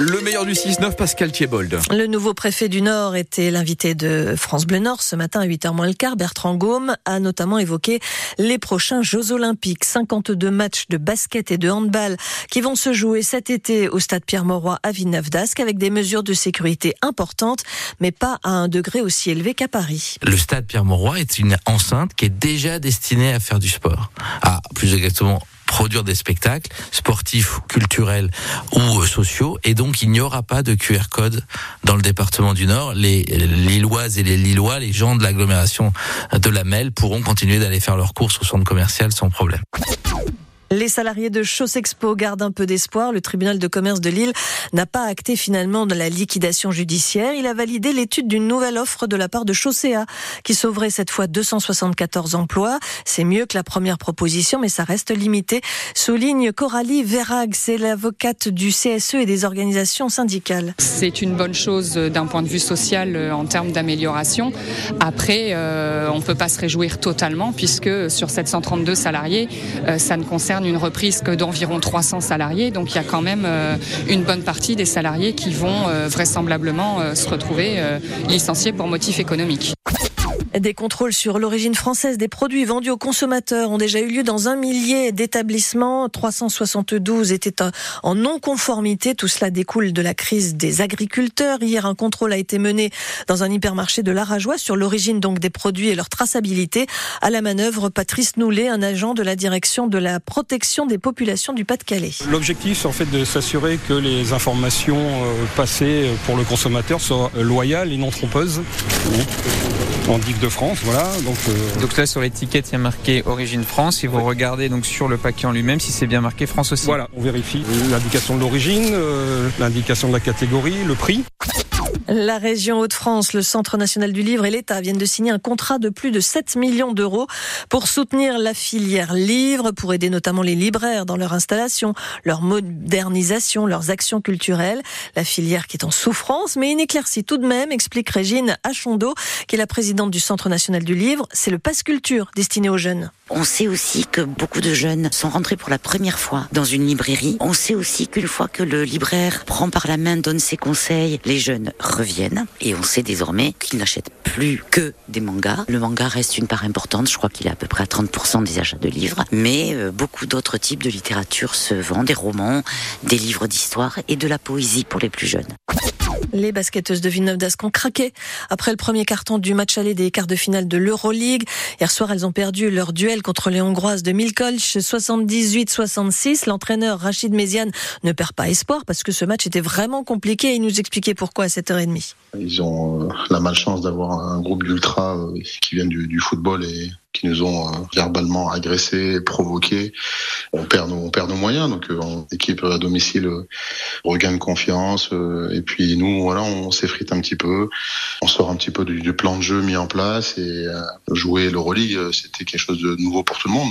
Le meilleur du 6-9, Pascal Thiebold. Le nouveau préfet du Nord était l'invité de France Bleu Nord ce matin à 8h moins le quart. Bertrand Gaume a notamment évoqué les prochains Jeux Olympiques. 52 matchs de basket et de handball qui vont se jouer cet été au stade Pierre-Mauroy à Villeneuve-d'Ascq avec des mesures de sécurité importantes, mais pas à un degré aussi élevé qu'à Paris. Le stade Pierre-Mauroy est une enceinte qui est déjà destinée à faire du sport. Ah, plus exactement produire des spectacles sportifs, culturels ou euh, sociaux. Et donc, il n'y aura pas de QR code dans le département du Nord. Les Lilloises et les Lillois, les gens de l'agglomération de la Melle pourront continuer d'aller faire leurs courses au centre commercial sans problème. Les salariés de Expo gardent un peu d'espoir. Le tribunal de commerce de Lille n'a pas acté finalement de la liquidation judiciaire. Il a validé l'étude d'une nouvelle offre de la part de Chaussea qui sauverait cette fois 274 emplois. C'est mieux que la première proposition, mais ça reste limité. Souligne Coralie Verrag, c'est l'avocate du CSE et des organisations syndicales. C'est une bonne chose d'un point de vue social euh, en termes d'amélioration. Après, euh, on ne peut pas se réjouir totalement puisque sur 732 salariés, euh, ça ne concerne une reprise que d'environ 300 salariés. Donc il y a quand même euh, une bonne partie des salariés qui vont euh, vraisemblablement euh, se retrouver licenciés pour motif économique. Des contrôles sur l'origine française des produits vendus aux consommateurs ont déjà eu lieu dans un millier d'établissements. 372 étaient en non-conformité. Tout cela découle de la crise des agriculteurs. Hier, un contrôle a été mené dans un hypermarché de l'Arajois sur l'origine des produits et leur traçabilité. À la manœuvre, Patrice Noulet, un agent de la direction de la protection des populations du Pas-de-Calais. L'objectif, c'est en fait de s'assurer que les informations euh, passées pour le consommateur soient loyales et non trompeuses de France, voilà. Donc, euh, donc là sur l'étiquette il y a marqué origine France. Et vous regardez donc sur le paquet en lui-même si c'est bien marqué France aussi. Voilà, on vérifie l'indication de l'origine, euh, l'indication de la catégorie, le prix. La région Hauts-de-France, le Centre national du livre et l'État viennent de signer un contrat de plus de 7 millions d'euros pour soutenir la filière livre, pour aider notamment les libraires dans leur installation, leur modernisation, leurs actions culturelles. La filière qui est en souffrance, mais inéclaircie tout de même, explique Régine Achondo, qui est la présidente du Centre national du livre. C'est le passe culture destiné aux jeunes. On sait aussi que beaucoup de jeunes sont rentrés pour la première fois dans une librairie. On sait aussi qu'une fois que le libraire prend par la main, donne ses conseils, les jeunes reviennent. Et on sait désormais qu'ils n'achètent plus que des mangas. Le manga reste une part importante. Je crois qu'il est à peu près à 30% des achats de livres. Mais euh, beaucoup d'autres types de littérature se vendent. Des romans, des livres d'histoire et de la poésie pour les plus jeunes. Les basketteuses de Villeneuve d'Ascq ont craqué après le premier carton du match aller des quarts de finale de l'Euroleague. Hier soir, elles ont perdu leur duel contre les Hongroises de Milkolch 78-66. L'entraîneur Rachid Méziane ne perd pas espoir parce que ce match était vraiment compliqué et il nous expliquait pourquoi à 7h30. Ils ont euh, la malchance d'avoir un groupe d'ultra euh, qui viennent du, football et qui nous ont euh, verbalement agressés, provoqués. On perd nos, on perd nos moyens. Donc, l'équipe à domicile regagne confiance. et puis nous, voilà, on s'effrite un petit peu. On sort un petit peu du, du plan de jeu mis en place et jouer l'Euroleague, c'était quelque chose de nouveau pour tout le monde.